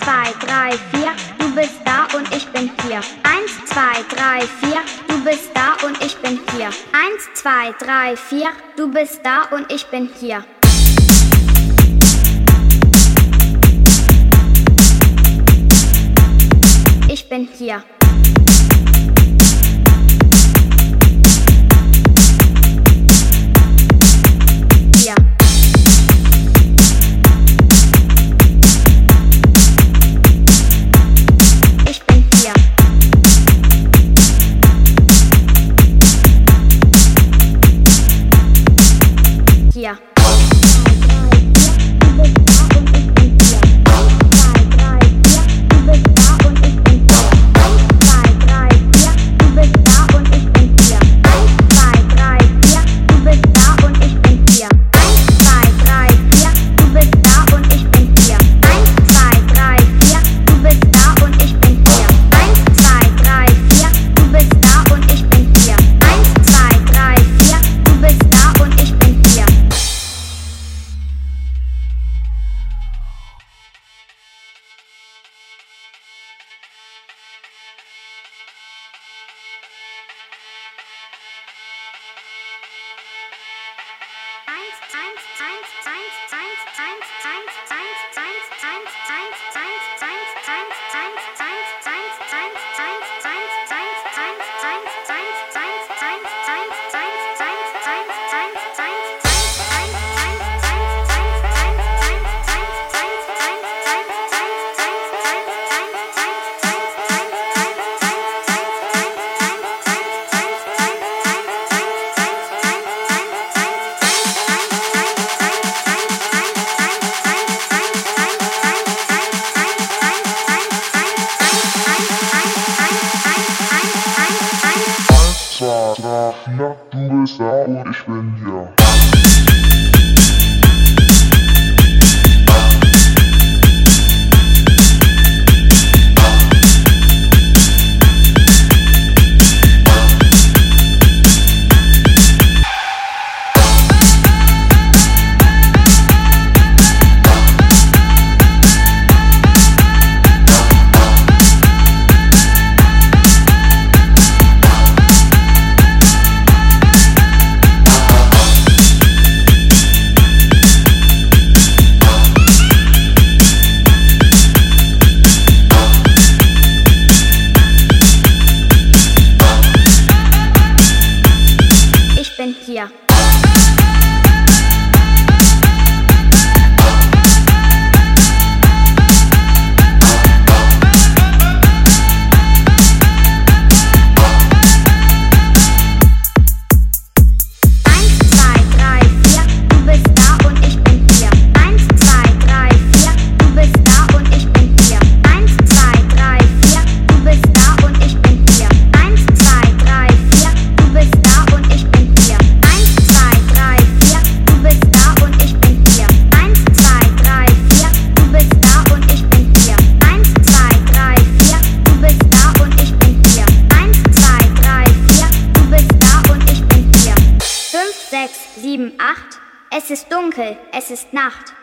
zwei, drei, vier, du bist da und ich bin hier. Eins, zwei, drei, vier, du bist da und ich bin hier. Eins, zwei, drei, vier, du bist da und ich bin hier. Ich bin hier. Hier. Hier. Eins, vier, du bist da und ich bin hier. Ich sechs, sieben, acht. Es ist dunkel, es ist Nacht.